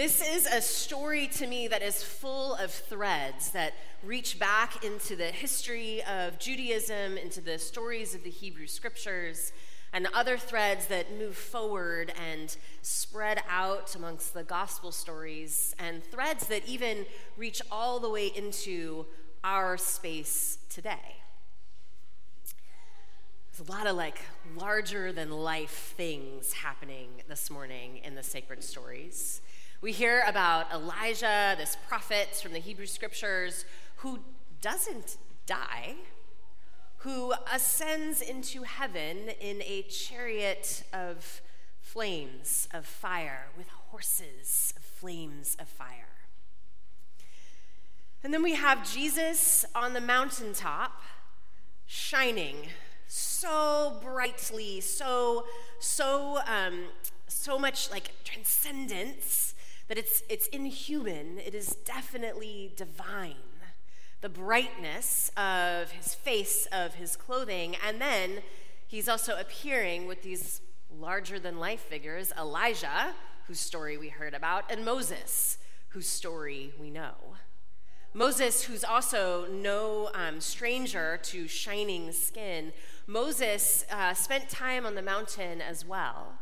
This is a story to me that is full of threads that reach back into the history of Judaism, into the stories of the Hebrew scriptures, and other threads that move forward and spread out amongst the gospel stories, and threads that even reach all the way into our space today. There's a lot of like larger than life things happening this morning in the sacred stories. We hear about Elijah, this prophet from the Hebrew scriptures, who doesn't die, who ascends into heaven in a chariot of flames of fire, with horses of flames of fire. And then we have Jesus on the mountaintop, shining so brightly, so, so, um, so much like transcendence that it's, it's inhuman. It is definitely divine. The brightness of his face, of his clothing, and then he's also appearing with these larger than life figures Elijah, whose story we heard about, and Moses, whose story we know. Moses, who's also no um, stranger to shining skin, Moses uh, spent time on the mountain as well.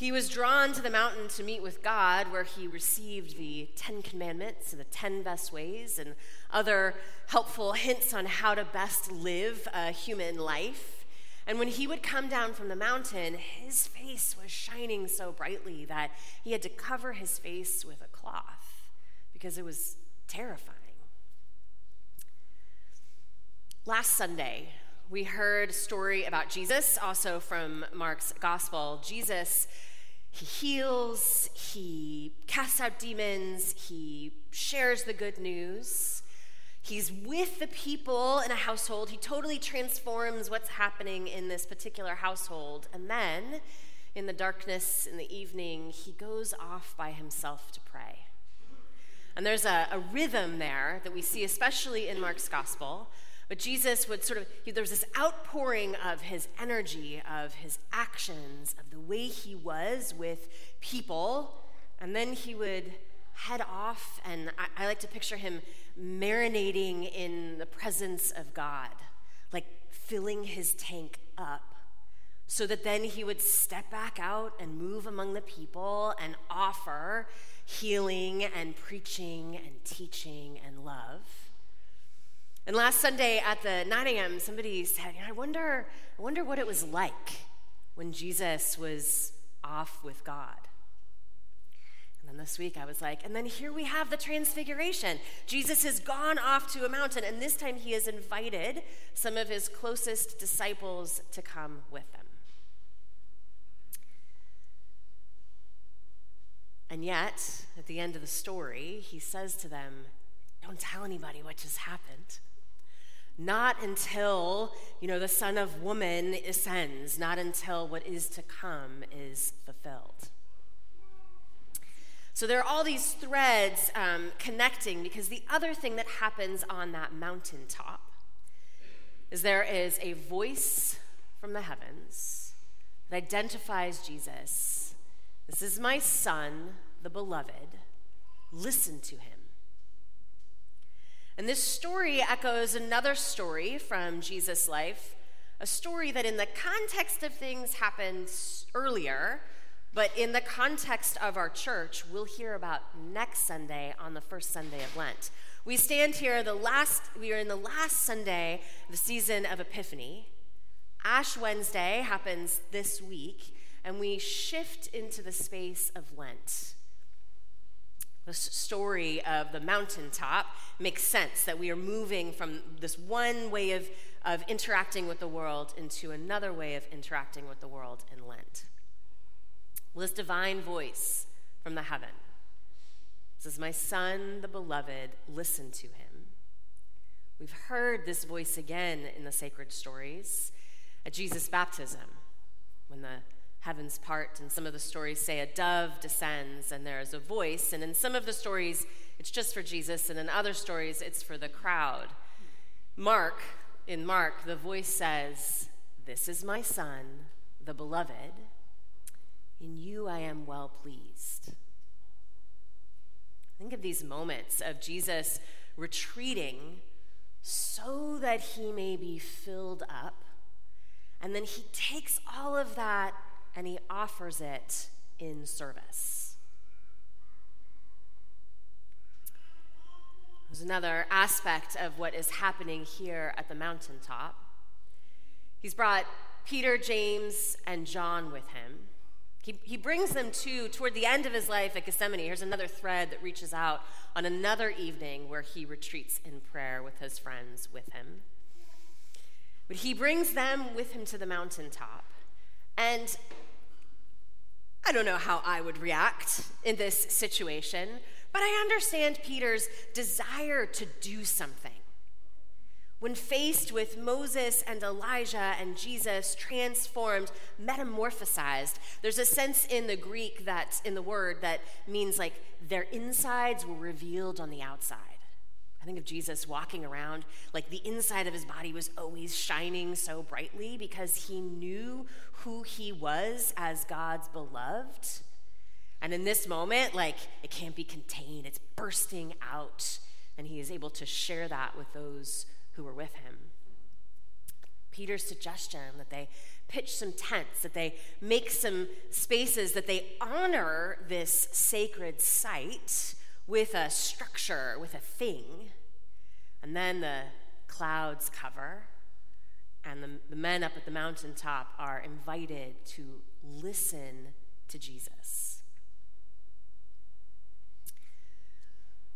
He was drawn to the mountain to meet with God, where he received the Ten Commandments and the Ten Best Ways and other helpful hints on how to best live a human life. And when he would come down from the mountain, his face was shining so brightly that he had to cover his face with a cloth because it was terrifying. Last Sunday, we heard a story about Jesus, also from Mark's gospel. Jesus he heals, he casts out demons, he shares the good news. He's with the people in a household. He totally transforms what's happening in this particular household. And then, in the darkness in the evening, he goes off by himself to pray. And there's a, a rhythm there that we see, especially in Mark's gospel, but Jesus would sort of, there was this outpouring of his energy, of his actions, of the way he was with people. And then he would head off, and I, I like to picture him marinating in the presence of God, like filling his tank up so that then he would step back out and move among the people and offer healing and preaching and teaching and love. And last Sunday at the 9 a.m., somebody said, I wonder, I wonder what it was like when Jesus was off with God. And then this week I was like, and then here we have the transfiguration. Jesus has gone off to a mountain, and this time he has invited some of his closest disciples to come with him. And yet, at the end of the story, he says to them, Don't tell anybody what just happened. Not until, you know, the Son of Woman ascends, not until what is to come is fulfilled. So there are all these threads um, connecting because the other thing that happens on that mountaintop is there is a voice from the heavens that identifies Jesus. This is my son, the beloved. Listen to him. And this story echoes another story from Jesus' life, a story that, in the context of things, happened earlier, but in the context of our church, we'll hear about next Sunday on the first Sunday of Lent. We stand here the last, we are in the last Sunday of the season of Epiphany. Ash Wednesday happens this week, and we shift into the space of Lent the story of the mountaintop makes sense that we are moving from this one way of, of interacting with the world into another way of interacting with the world in Lent. Well, this divine voice from the heaven says, My son, the beloved, listen to him. We've heard this voice again in the sacred stories at Jesus' baptism when the heaven's part. And some of the stories say a dove descends and there is a voice. And in some of the stories, it's just for Jesus. And in other stories, it's for the crowd. Mark, in Mark, the voice says, This is my son, the beloved. In you I am well pleased. Think of these moments of Jesus retreating so that he may be filled up. And then he takes all of that and he offers it in service. There's another aspect of what is happening here at the mountaintop. He's brought Peter, James, and John with him. He, he brings them to, toward the end of his life at Gethsemane. Here's another thread that reaches out on another evening where he retreats in prayer with his friends with him. But he brings them with him to the mountaintop. And I don't know how I would react in this situation, but I understand Peter's desire to do something. When faced with Moses and Elijah and Jesus transformed, metamorphosized, there's a sense in the Greek that, in the word, that means like their insides were revealed on the outside. I think of Jesus walking around like the inside of his body was always shining so brightly because he knew who he was as God's beloved. And in this moment, like it can't be contained, it's bursting out. And he is able to share that with those who were with him. Peter's suggestion that they pitch some tents, that they make some spaces, that they honor this sacred site with a structure, with a thing. And then the clouds cover, and the, the men up at the mountaintop are invited to listen to Jesus.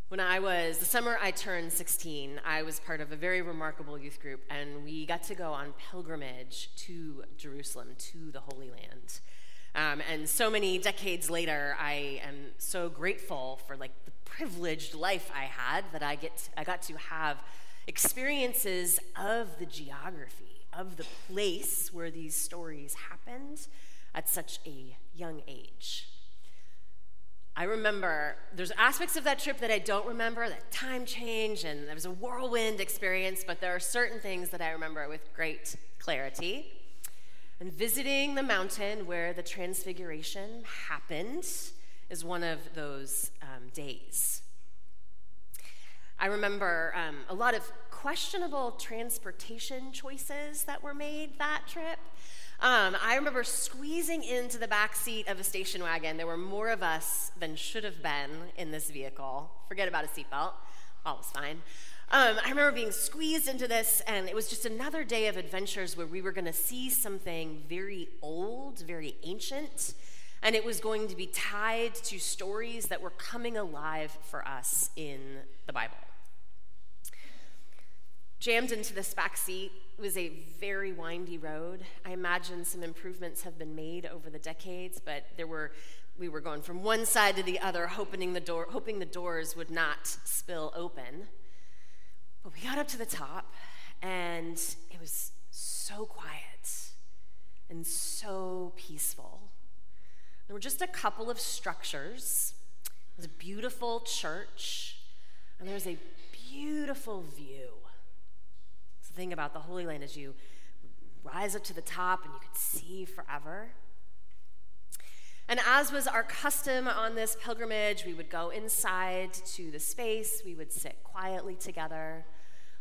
When I was, the summer I turned 16, I was part of a very remarkable youth group, and we got to go on pilgrimage to Jerusalem, to the Holy Land. Um, and so many decades later, I am so grateful for like the privileged life I had that I get, I got to have experiences of the geography of the place where these stories happened at such a young age. I remember there's aspects of that trip that I don't remember, that time change, and there was a whirlwind experience, but there are certain things that I remember with great clarity. And visiting the mountain where the transfiguration happened is one of those um, days. I remember um, a lot of questionable transportation choices that were made that trip. Um, I remember squeezing into the back seat of a station wagon. There were more of us than should have been in this vehicle. Forget about a seatbelt, all was fine. Um, I remember being squeezed into this, and it was just another day of adventures where we were going to see something very old, very ancient, and it was going to be tied to stories that were coming alive for us in the Bible. Jammed into this back seat was a very windy road. I imagine some improvements have been made over the decades, but there were we were going from one side to the other, hoping the door, hoping the doors would not spill open. But we got up to the top, and it was so quiet and so peaceful. There were just a couple of structures. It was a beautiful church, and there was a beautiful view It's the thing about the Holy Land is you rise up to the top and you could see forever. And as was our custom on this pilgrimage, we would go inside to the space, we would sit quietly together.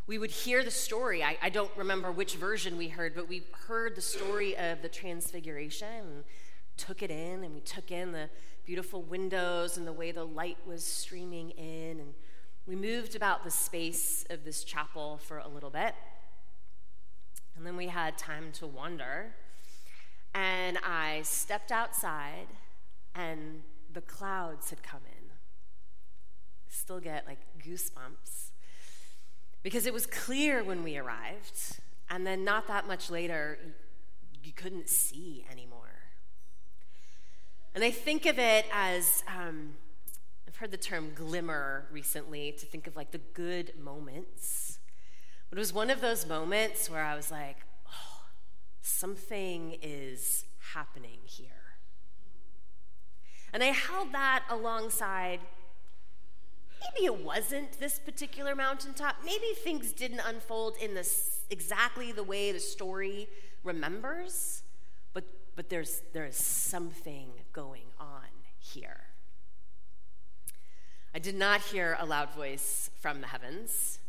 We would hear the story. I, I don't remember which version we heard, but we heard the story of the Transfiguration and took it in, and we took in the beautiful windows and the way the light was streaming in. And we moved about the space of this chapel for a little bit. And then we had time to wander. And I stepped outside, and the clouds had come in. Still get like goosebumps. Because it was clear when we arrived, and then not that much later, you couldn't see anymore. And I think of it as um, I've heard the term glimmer recently to think of like the good moments But it was one of those moments where I was like, oh, something is happening here. And I held that alongside maybe it wasn't this particular mountaintop. Maybe things didn't unfold in this exactly the way the story remembers, but, but there's, there's something going on here. I did not hear a loud voice from the heavens.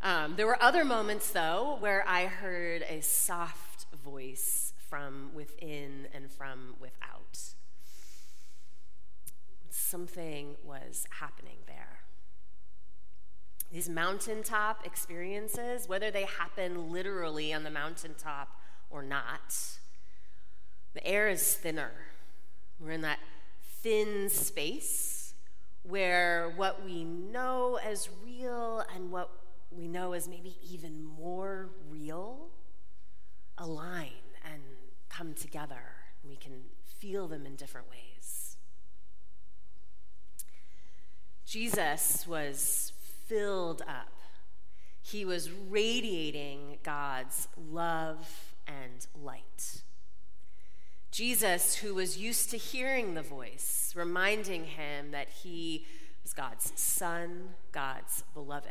Um, there were other moments, though, where I heard a soft voice from within and from without. Something was happening there. These mountaintop experiences, whether they happen literally on the mountaintop or not, the air is thinner. We're in that thin space where what we know as real and what we know as maybe even more real align and come together. We can feel them in different ways. Jesus was filled up, he was radiating God's love and light. Jesus, who was used to hearing the voice, reminding him that he was God's son, God's beloved.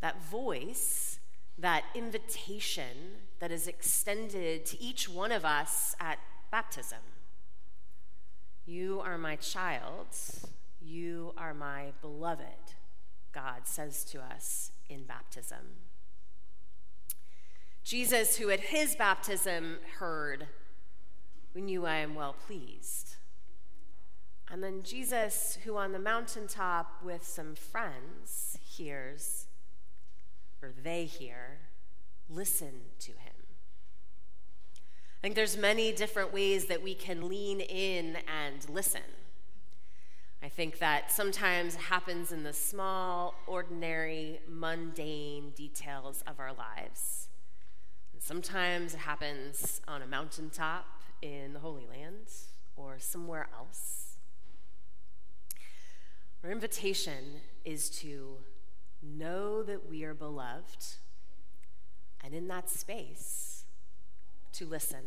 That voice, that invitation that is extended to each one of us at baptism. You are my child. You are my beloved, God says to us in baptism. Jesus, who at his baptism heard, We knew I am well pleased. And then Jesus, who on the mountaintop with some friends hears, or they hear, listen to him. I think there's many different ways that we can lean in and listen. I think that sometimes happens in the small, ordinary, mundane details of our lives. And sometimes it happens on a mountaintop in the Holy Land or somewhere else. Our invitation is to know that we are beloved, and in that space, to listen.